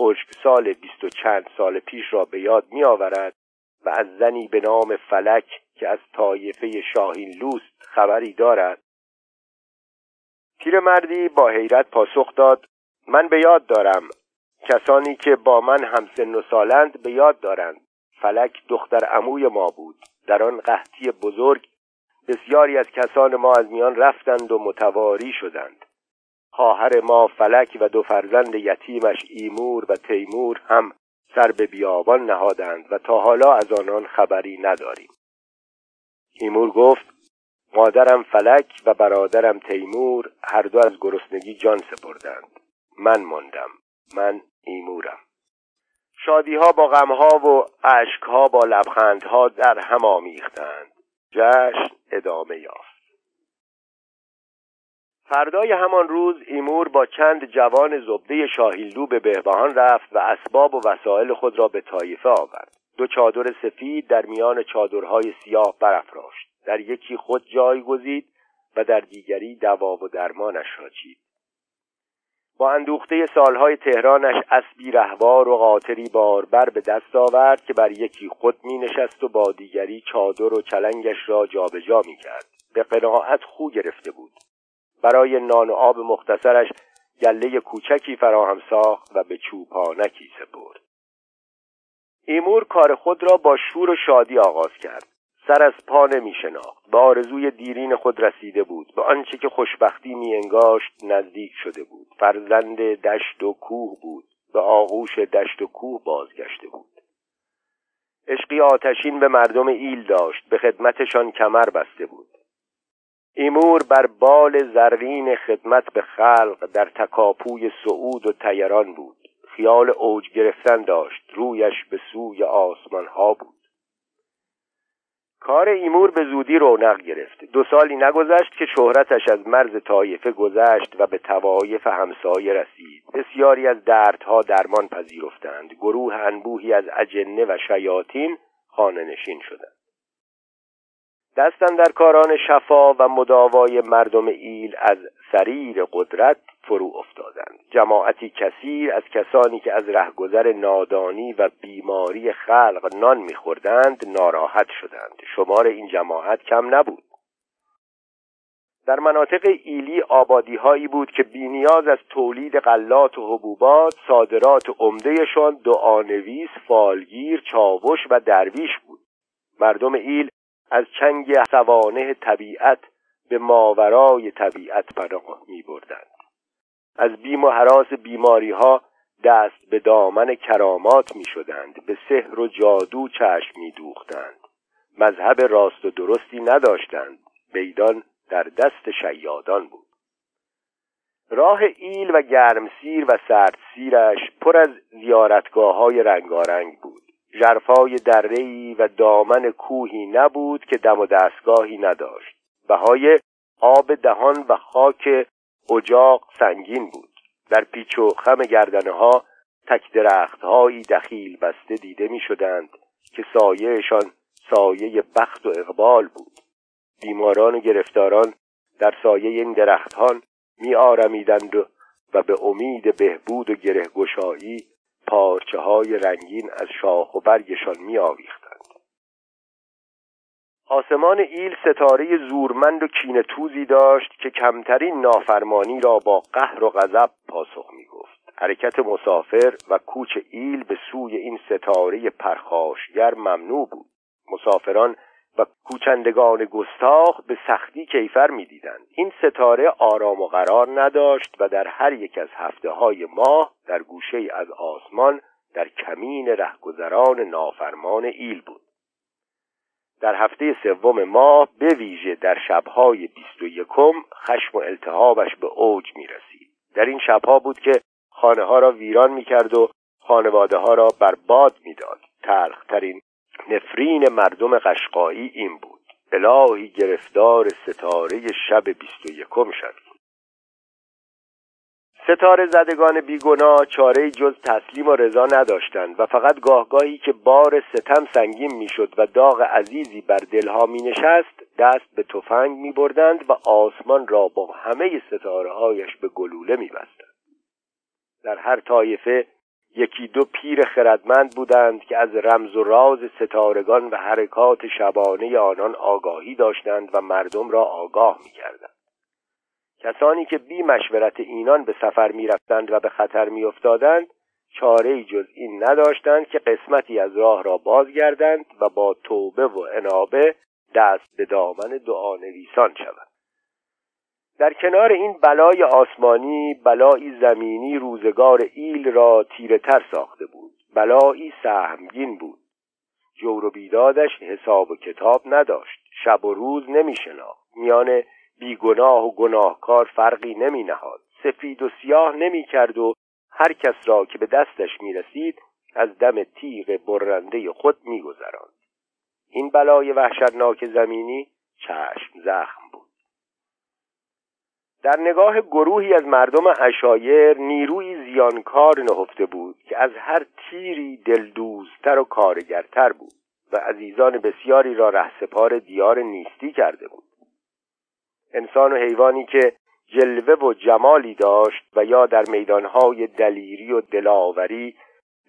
خشک سال بیست و چند سال پیش را به یاد می آورد و از زنی به نام فلک که از طایفه شاهین لوست خبری دارد؟ پیرمردی با حیرت پاسخ داد من به یاد دارم. کسانی که با من همسن و سالند به یاد دارند. فلک دختر عموی ما بود. در آن قحطی بزرگ بسیاری از کسان ما از میان رفتند و متواری شدند. خواهر ما فلک و دو فرزند یتیمش ایمور و تیمور هم سر به بیابان نهادند و تا حالا از آنان خبری نداریم. ایمور گفت مادرم فلک و برادرم تیمور هر دو از گرسنگی جان سپردند. من ماندم. من ایمورم. شادی ها با غم ها و عشق ها با لبخند ها در هم آمیختند. جشن ادامه یافت. فردای همان روز ایمور با چند جوان زبده شاهیلو به بهبهان رفت و اسباب و وسایل خود را به طایفه آورد. دو چادر سفید در میان چادرهای سیاه برافراشت. در یکی خود جای گزید و در دیگری دوا و درمانش را چید. با اندوخته سالهای تهرانش اسبی رهوار و قاطری باربر به دست آورد که بر یکی خود می نشست و با دیگری چادر و چلنگش را جابجا می کرد به قناعت خو گرفته بود. برای نان و آب مختصرش گله کوچکی فراهم ساخت و به چوپانکی سپرد. ایمور کار خود را با شور و شادی آغاز کرد. سر از پا نمی شناخت به آرزوی دیرین خود رسیده بود. به آنچه که خوشبختی می انگاشت نزدیک شده بود. فرزند دشت و کوه بود. به آغوش دشت و کوه بازگشته بود. عشقی آتشین به مردم ایل داشت. به خدمتشان کمر بسته بود. ایمور بر بال زرین خدمت به خلق در تکاپوی صعود و تیران بود. خیال اوج گرفتن داشت. رویش به سوی آسمان ها بود. کار ایمور به زودی رونق گرفت. دو سالی نگذشت که شهرتش از مرز طایفه گذشت و به توایف همسایه رسید. بسیاری از دردها درمان پذیرفتند. گروه انبوهی از اجنه و شیاطین خانه نشین شدند. دستن در کاران شفا و مداوای مردم ایل از سریر قدرت فرو افتادند. جماعتی کثیر از کسانی که از رهگذر نادانی و بیماری خلق نان میخوردند ناراحت شدند. شمار این جماعت کم نبود. در مناطق ایلی آبادی هایی بود که بینیاز از تولید غلات و حبوبات صادرات عمدهشان دعانویس فالگیر چاوش و درویش بود. مردم ایل از چنگ سوانه طبیعت به ماورای طبیعت پناه می بردند از بیم و حراس بیماری ها دست به دامن کرامات می شدند به سحر و جادو چشم می دوختند مذهب راست و درستی نداشتند بیدان در دست شیادان بود. راه ایل و گرمسیر و سردسیرش پر از زیارتگاه های رنگارنگ بود. ژرفای درهای و دامن کوهی نبود که دم و دستگاهی نداشت. بهای آب دهان و خاک اجاق سنگین بود. در پیچ و خم گردنه ها تک درختهایی دخیل بسته دیده می شدند که سایهشان سایه بخت و اقبال بود. بیماران و گرفتاران در سایه این درختان می آرمیدند و به امید بهبود و گرهگشایی پارچه های رنگین از شاخ و برگشان می آویختند آسمان ایل ستاره زورمند و توزی داشت که کمترین نافرمانی را با قهر و غضب پاسخ می گفت حرکت مسافر و کوچ ایل به سوی این ستاره پرخاشگر ممنوع بود. مسافران و کوچندگان گستاخ به سختی کیفر می‌دیدند. این ستاره آرام و قرار نداشت و در هر یک از هفته های ماه در گوشه از آسمان در کمین رهگذران نافرمان ایل بود. در هفته سوم ماه به ویژه در شبهای بیست و یکم خشم و التهابش به اوج می رسید. در این شبها بود که خانه ها را ویران می کرد و خانواده ها را برباد می‌داد. تلخترین نفرین مردم قشقایی این بود. الهی گرفتار ستاره شب بیست و یکم شد. ستاره زدگان بیگناه چاره جز تسلیم و رضا نداشتند و فقط گاهگاهی که بار ستم سنگین می‌شد و داغ عزیزی بر دلها می نشست دست به تفنگ می بردند و آسمان را با همه ستاره هایش به گلوله می بستند. در هر طایفه یکی دو پیر خردمند بودند که از رمز و راز ستارگان و حرکات شبانه آنان آگاهی داشتند و مردم را آگاه می کردند. کسانی که بی مشورت اینان به سفر می رفتند و به خطر می افتادند چاره جز این نداشتند که قسمتی از راه را بازگردند و با توبه و انابه دست به دامن دعا نویسان شوند. در کنار این بلای آسمانی بلایی زمینی روزگار ایل را تیره تر ساخته بود. بلایی سهمگین بود. جور و بیدادش حساب و کتاب نداشت. شب و روز نمی شناخت میان بیگناه و گناهکار فرقی نمی نهاد سفید و سیاه نمی کرد و هر کس را که به دستش می رسید از دم تیغ برنده خود می گذراند. این بلای وحشتناک زمینی چشم زخم بود. در نگاه گروهی از مردم اشایر نیروی زیانکار نهفته بود که از هر تیری دلدوزتر و کارگرتر بود و عزیزان بسیاری را رهسپار دیار نیستی کرده بود. انسان و حیوانی که جلوه و جمالی داشت و یا در میدانهای دلیری و دلاوری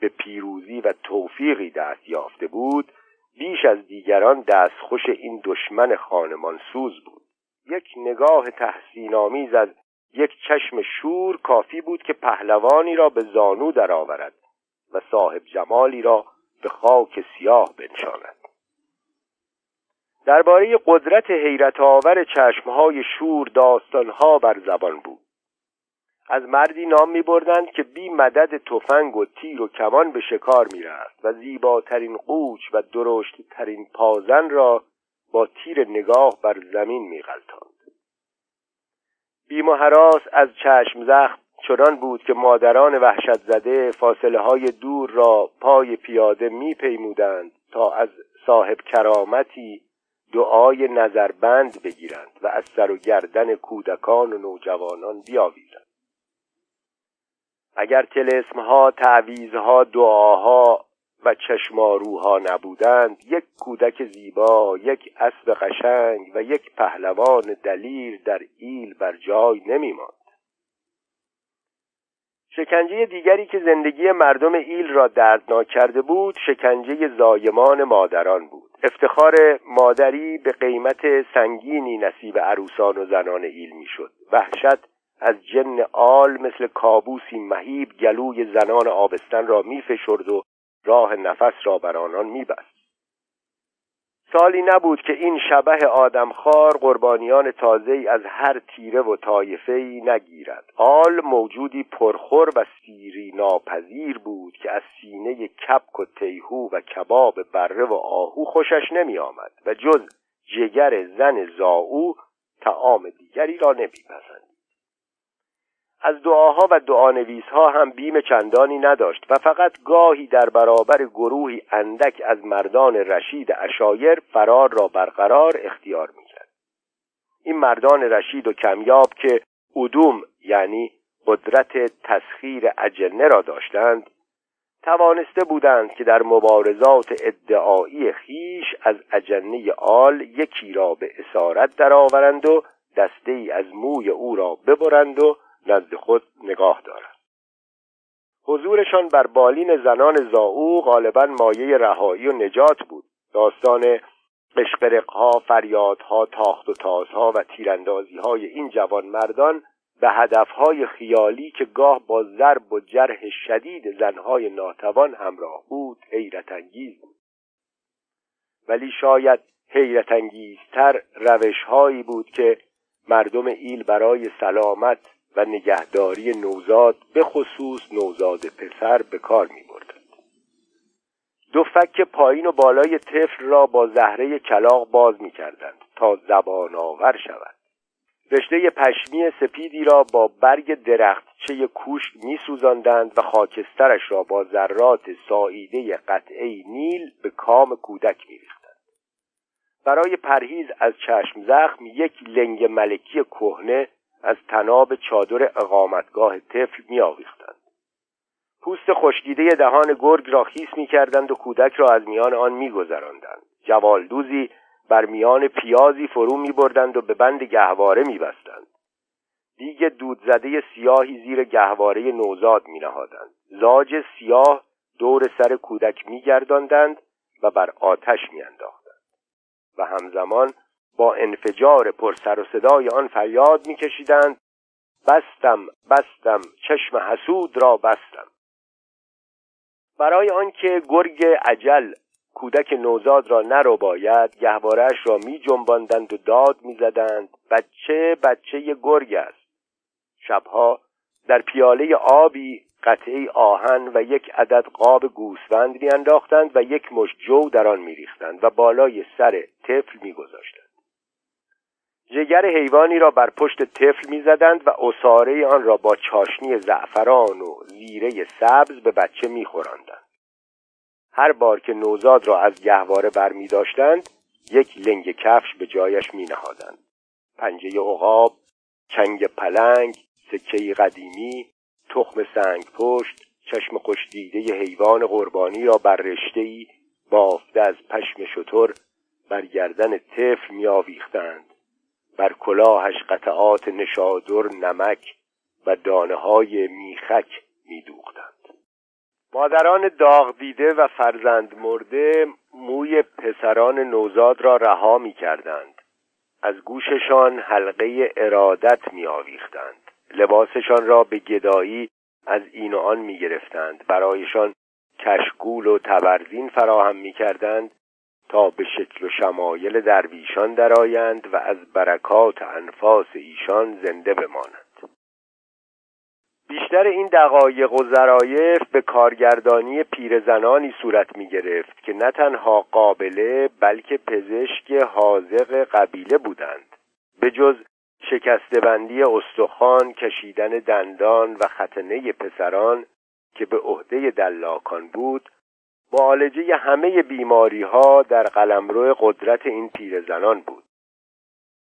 به پیروزی و توفیقی دست یافته بود بیش از دیگران دستخوش این دشمن خانمان سوز بود. یک نگاه تحسین آمیز از یک چشم شور کافی بود که پهلوانی را به زانو درآورد و صاحب جمالی را به خاک سیاه بنشاند. درباره قدرت حیرت آور چشمهای شور داستانها بر زبان بود از مردی نام می بردند که بی مدد تفنگ و تیر و کمان به شکار می رفت و زیباترین قوچ و درشتترین پازن را با تیر نگاه بر زمین می غلطاند. بیم و از چشم زخم چنان بود که مادران وحشت زده فاصله های دور را پای پیاده می پیمودند تا از صاحب کرامتی دعای نظربند بگیرند و از سر و گردن کودکان و نوجوانان بیاویزند. اگر تلسمها تعویزها دعاها و چشماروها نبودند یک کودک زیبا یک اسب قشنگ و یک پهلوان دلیر در ایل بر جای نمیماند. شکنجه دیگری که زندگی مردم ایل را دردناک کرده بود شکنجه زایمان مادران بود. افتخار مادری به قیمت سنگینی نصیب عروسان و زنان ایل می‌شد. وحشت از جن آل مثل کابوسی مهیب گلوی زنان آبستن را میفشرد و راه نفس را بر آنان میبست. سالی نبود که این شبه آدمخوار قربانیان تازه از هر تیره و طایفه نگیرد. آل موجودی پرخور و سیری ناپذیر بود که از سینه کپک و تیهو و کباب بره و آهو خوشش نمی آمد و جز جگر زن زاو تعام دیگری را نمیپسند از دعاها و دعانویسها هم بیم چندانی نداشت و فقط گاهی در برابر گروهی اندک از مردان رشید اشایر فرار را برقرار اختیار می‌کرد. این مردان رشید و کمیاب که ادوم یعنی قدرت تسخیر اجنه را داشتند توانسته بودند که در مبارزات ادعایی خیش از اجنه آل یکی را به اسارت درآورند و دسته ای از موی او را ببرند و نزد خود نگاه دارند حضورشان بر بالین زنان زاو غالبا مایه رهایی و نجات بود. داستان قشقرقها فریادها تاخت و تازها و تیراندازیهای این جوان مردان به هدفهای خیالی که گاه با ضرب و جرح شدید زنهای ناتوان همراه بود حیرت انگیز بود. ولی شاید حیرت انگیزتر روشهایی بود که مردم ایل برای سلامت و نگهداری نوزاد به خصوص نوزاد پسر به کار می بردند. دو فک پایین و بالای طفل را با زهره کلاق باز می کردند تا زبان آور شود رشته پشمی سپیدی را با برگ درختچه کوشک می سوزاندند و خاکسترش را با ذرات ساییده قطعه نیل به کام کودک می ریختند. برای پرهیز از چشم زخم یک لنگ ملکی کهنه از تناب چادر اقامتگاه طفل می آویختند. پوست خشکیده دهان گرگ را خیس می کردند و کودک را از میان آن می گذراندند. جوالدوزی بر میان پیازی فرو می بردند و به بند گهواره می بستند. دیگ دود زده سیاهی زیر گهواره نوزاد می نهادند. زاج سیاه دور سر کودک می گرداندند و بر آتش می انداختند. و همزمان با انفجار پر سر و صدای آن فریاد می کشیدند بستم بستم چشم حسود را بستم. برای آنکه گرگ عجل کودک نوزاد را نرو باید گهوارش را می جنباندند و داد می زدند بچه بچه گرگ است. شبها در پیاله آبی قطعه آهن و یک عدد قاب گوسفند میانداختند و یک مش جو در آن میریختند و بالای سر طفل میگذاشتند. جگر حیوانی را بر پشت طفل می‌زدند و اصاره آن را با چاشنی زعفران و زیره سبز به بچه میخوراندند. هر بار که نوزاد را از گهواره بر می داشتند یک لنگ کفش به جایش می نهادند پنجه عقاب چنگ پلنگ سکه قدیمی تخم سنگ پشت چشم خوشدیده حیوان قربانی را بر رشته بافته از پشم شتر بر گردن طفل می آویختند بر کلاهش قطعات نشادر نمک و دانه های میخک می دوختند. مادران داغ دیده و فرزند مرده موی پسران نوزاد را رها می کردند. از گوششان حلقه ارادت می آویختند. لباسشان را به گدایی از این و آن می گرفتند. برایشان کشگول و تبرزین فراهم می کردند تا به شکل و شمایل درویشان درآیند و از برکات انفاس ایشان زنده بمانند. بیشتر این دقایق و ظرایف به کارگردانی پیرزنانی صورت می گرفت که نه تنها قابله بلکه پزشک حاضق قبیله بودند به جز شکستبندی استخوان کشیدن دندان و ختنه پسران که به عهده دلاکان بود معالجه همه بیماری ها در قلمرو قدرت این پیرزنان بود.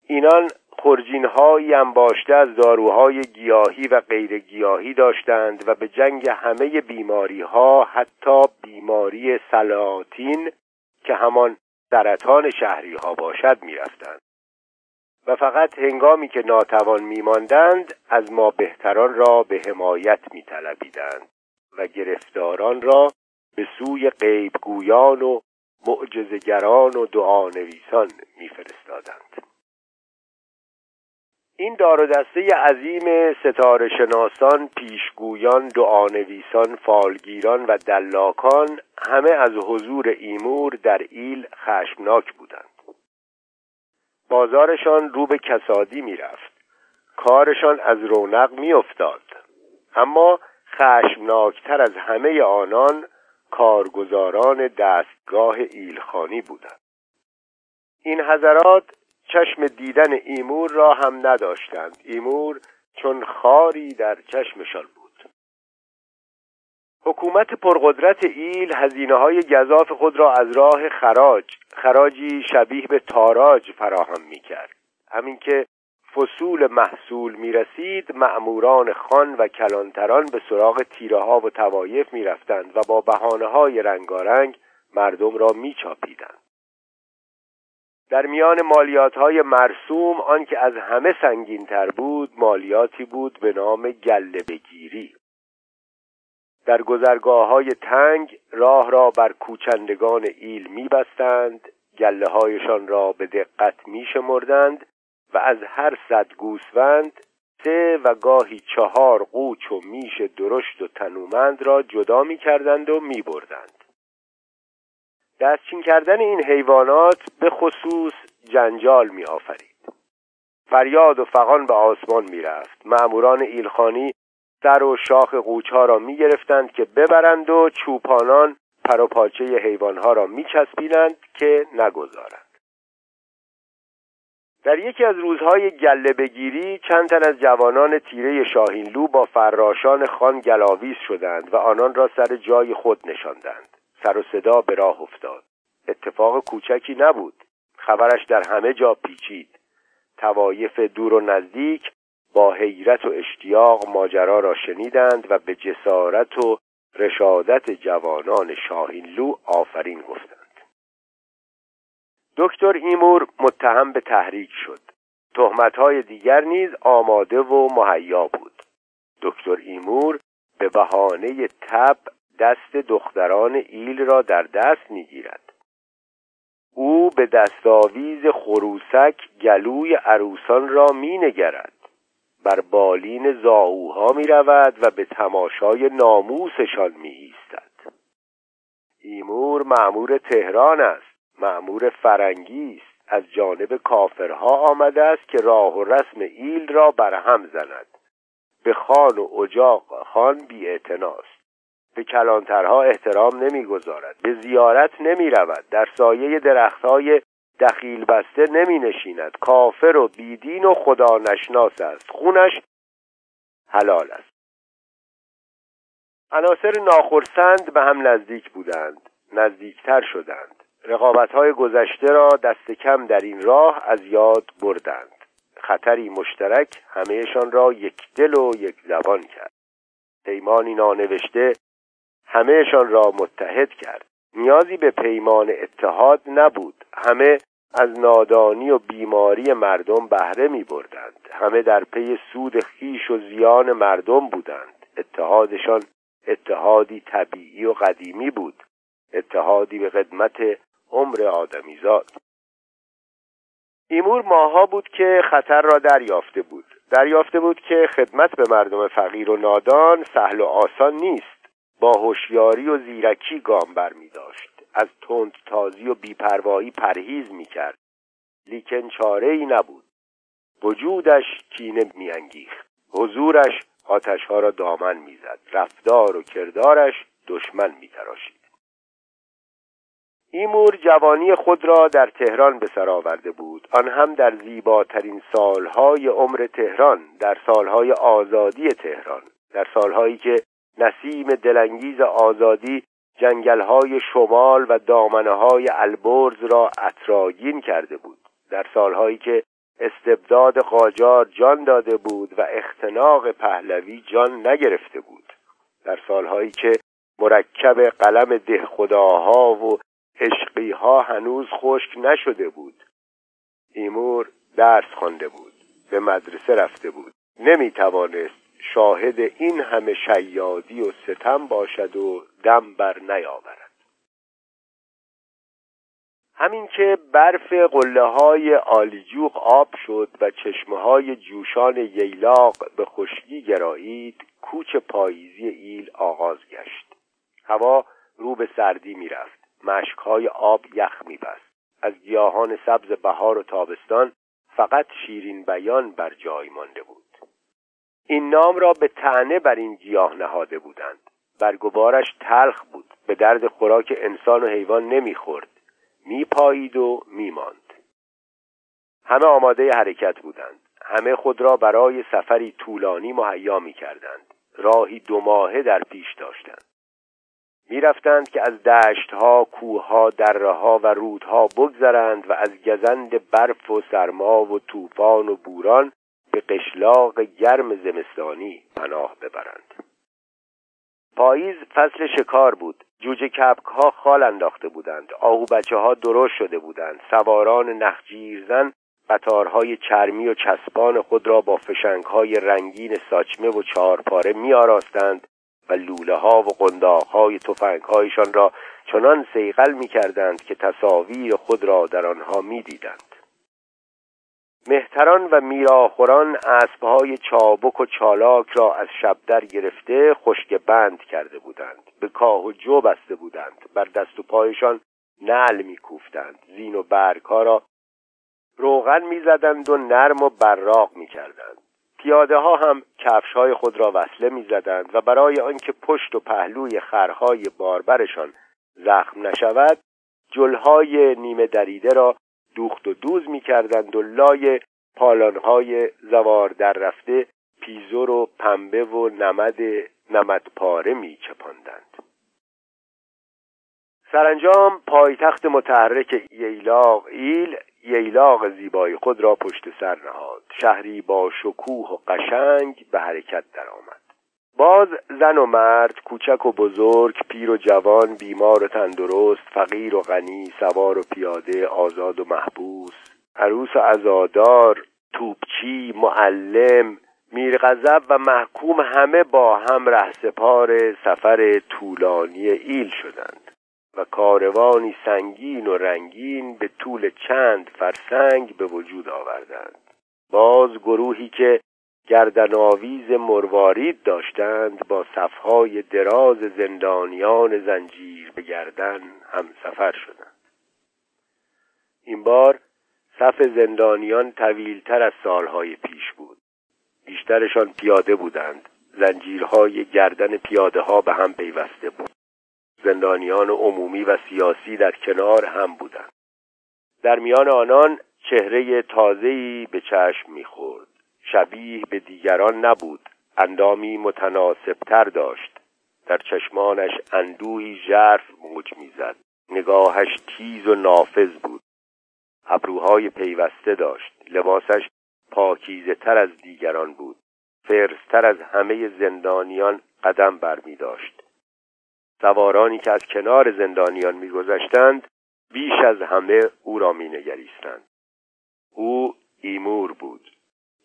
اینان خرجینهایی انباشته از داروهای گیاهی و غیر گیاهی داشتند و به جنگ همه بیماری ها حتی بیماری سلاطین که همان سرطان شهری ها باشد می‌رفتند. و فقط هنگامی که ناتوان میماندند از ما بهتران را به حمایت میطلبیدند و گرفتاران را به سوی غیبگویان و معجزگران و دعانویسان میفرستادند این دار و دسته عظیم ستاره شناسان، پیشگویان، دعانویسان، فالگیران و دلاکان همه از حضور ایمور در ایل خشمناک بودند. بازارشان رو به کسادی می‌رفت. کارشان از رونق میافتاد. اما خشمناکتر از همه آنان کارگزاران دستگاه ایلخانی بودند. این حضرات چشم دیدن ایمور را هم نداشتند. ایمور چون خاری در چشمشان بود. حکومت پرقدرت ایل هزینه های گذاف خود را از راه خراج خراجی شبیه به تاراج فراهم می کرد همین که فصول محصول می رسید معموران خان و کلانتران به سراغ تیره ها و توایف می رفتند و با بحانه های رنگارنگ مردم را می چاپیدند در میان مالیات های مرسوم آنکه از همه سنگین تر بود مالیاتی بود به نام گله بگیری در گذرگاه های تنگ راه را بر کوچندگان ایل میبستند گله هایشان را به دقت میشمردند و از هر صد گوسفند سه و گاهی چهار قوچ و میش درشت و تنومند را جدا می‌کردند و میبردند. دستچین کردن این حیوانات به خصوص جنجال می آفرید فریاد و فقان به آسمان می رفت معموران ایلخانی سر و شاخ قوچها را می گرفتند که ببرند و چوپانان پر و پاچه حیوانها را میچسبینند که نگذارند. در یکی از روزهای گله بگیری چند تن از جوانان تیره شاهینلو با فراشان خان گلاویز شدند و آنان را سر جای خود نشاندند. سر و صدا به راه افتاد. اتفاق کوچکی نبود. خبرش در همه جا پیچید. توایف دور و نزدیک با حیرت و اشتیاق ماجرا را شنیدند و به جسارت و رشادت جوانان شاهینلو آفرین گفتند. دکتر ایمور متهم به تحریک شد. تهمتهای دیگر نیز آماده و مهیا بود. دکتر ایمور به بهانه تب دست دختران ایل را در دست می‌گیرد. او به دستاویز خروسک گلوی عروسان را مینگرد. بر بالین زاوها می رود و به تماشای ناموسشان می ایستد ایمور معمور تهران است. معمور فرنگی است از جانب کافرها آمده است که راه و رسم ایل را برهم زند. به خان و اجاق خان بی به کلانترها احترام نمی‌گذارد به زیارت نمی رود. در سایه درختهای دخیل بسته نمی نشیند. کافر و بیدین و خدا نشناس است. خونش حلال است. عناصر ناخرسند به هم نزدیک بودند. نزدیکتر شدند. رقابتهای گذشته را دست کم در این راه از یاد بردند. خطری مشترک همهشان را یک دل و یک زبان کرد. پیمانی نانوشته همهشان را متحد کرد. نیازی به پیمان اتحاد نبود. همه از نادانی و بیماری مردم بهره می بردند همه در پی سود خیش و زیان مردم بودند. اتحادشان اتحادی طبیعی و قدیمی بود. اتحادی به خدمت عمر آدمیزاد. ایمور ماها بود که خطر را دریافته بود. دریافته بود که خدمت به مردم فقیر و نادان سهل و آسان نیست. با هوشیاری و زیرکی گام بر می داشت. از تند تازی و بیپروایی پرهیز می‌کرد لیکن چاره ای نبود. وجودش کینه میانگیخت حضورش آتشها را دامن می‌زد رفتار و کردارش دشمن میتراشید ایمور جوانی خود را در تهران به سر آورده بود. آن هم در زیباترین سالهای عمر تهران در سالهای آزادی تهران در سالهایی که نسیم دلانگیز آزادی جنگلهای شمال و دامنه های البرز را اطراگین کرده بود. در سالهایی که استبداد قاجار جان داده بود و اختناق پهلوی جان نگرفته بود. در سالهایی که مرکب قلم دهخداها و عشقیها هنوز خشک نشده بود. ایمور درس خوانده بود به مدرسه رفته بود. نمی توانست شاهد این همه شیادی و ستم باشد و دم بر نیاورد. همین که برف قله های آلیجوق آب شد و چشمه های جوشان ییلاق به خشکی گرایید کوچ پاییزی ایل آغاز گشت. هوا رو به سردی می‌رفت. های آب یخ میبست. از گیاهان سبز بهار و تابستان فقط شیرین بیان بر جای مانده بود. این نام را به تنه بر این گیاه نهاده بودند. برگوارش تلخ بود. به درد خوراک انسان و حیوان نمی‌خورد. میپایید و میماند. همه آماده حرکت بودند. همه خود را برای سفری طولانی مهیا می‌کردند. راهی دو ماهه در پیش داشتند. می‌رفتند که از دشتها کوهها درهها و رودها بگذرند و از گزند برف و سرما و طوفان و بوران به قشلاق گرم زمستانی پناه ببرند. پاییز فصل شکار بود. جوجه کپک ها خال انداخته بودند. آهو بچه ها درشت شده بودند. سواران نخجیرزن قطارهای چرمی و چسبان خود را با فشنگ های رنگین ساچمه و چهارپاره می آراستند و لوله ها و قنداق های تفنگ هایشان را چنان سیغل می کردند که تصاویر خود را در آنها می دیدند. مهتران و میراخوران اسبهای چابک و چالاک را از شبدر گرفته خشک بند کرده بودند. به کاه و جو بسته بودند. بر دست و پایشان نعل میکوفتند. زین و برگها را روغن می‌زدند و نرم و براق می‌کردند. پیاده ها هم کفش های خود را وصله می‌زدند و برای آنکه پشت و پهلوی خرهای باربرشان زخم نشود جلهای نیمه دریده را دوخت و دوز می کردند و لای پالانهای زوار در رفته پیزور و پنبه و نمد نمدپاره می چپاندند سرانجام پایتخت متحرک ییلاق ایل ییلاق زیبای خود را پشت سر نهاد. شهری با شکوه و قشنگ به حرکت درآمد. باز زن و مرد کوچک و بزرگ پیر و جوان بیمار و تندرست فقیر و غنی سوار و پیاده آزاد و محبوس عروس و عزادار توپچی معلم میرغضب و محکوم همه با هم رهسپار سفر طولانی ایل شدند. و کاروانی سنگین و رنگین به طول چند فرسنگ به وجود آوردند. باز گروهی که گردنآویز مروارید داشتند با صفهای دراز زندانیان زنجیر به گردن هم سفر شدند. این بار صف زندانیان طویلتر از سالهای پیش بود. بیشترشان پیاده بودند. زنجیرهای گردن پیاده ها به هم پیوسته بود. زندانیان عمومی و سیاسی در کنار هم بودند. در میان آنان چهره تازه‌ای به چشم می‌خورد. شبیه به دیگران نبود. اندامی متناسبتر داشت. در چشمانش اندوهی ژرف موج می‌زد. نگاهش تیز و نافذ بود. ابروهای پیوسته داشت. لباسش پاکیزه تر از دیگران بود. فرزتر از همه زندانیان قدم بر می داشت سوارانی که از کنار زندانیان میگذشتند بیش از همه او را مینگریستند. او ایمور بود.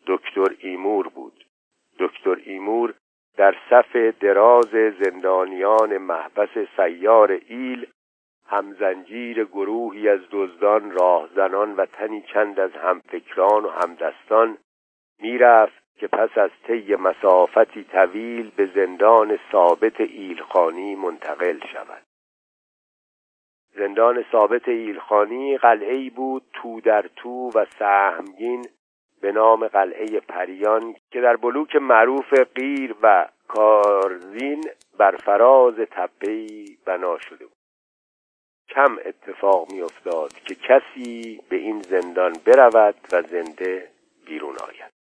دکتر ایمور بود. دکتر ایمور در صف دراز زندانیان محبس سیار ایل همزنجیر گروهی از دزدان راهزنان و تنی چند از همفکران و همدستان می‌رفت که پس از طی مسافتی طویل به زندان ثابت ایلخانی منتقل شود. زندان ثابت ایلخانی قلعه بود تو در تو و سهمگین به نام قلعه پریان که در بلوک معروف قیر و کارزین بر فراز تپهی بنا شده بود. کم اتفاق می افتاد که کسی به این زندان برود و زنده بیرون آید.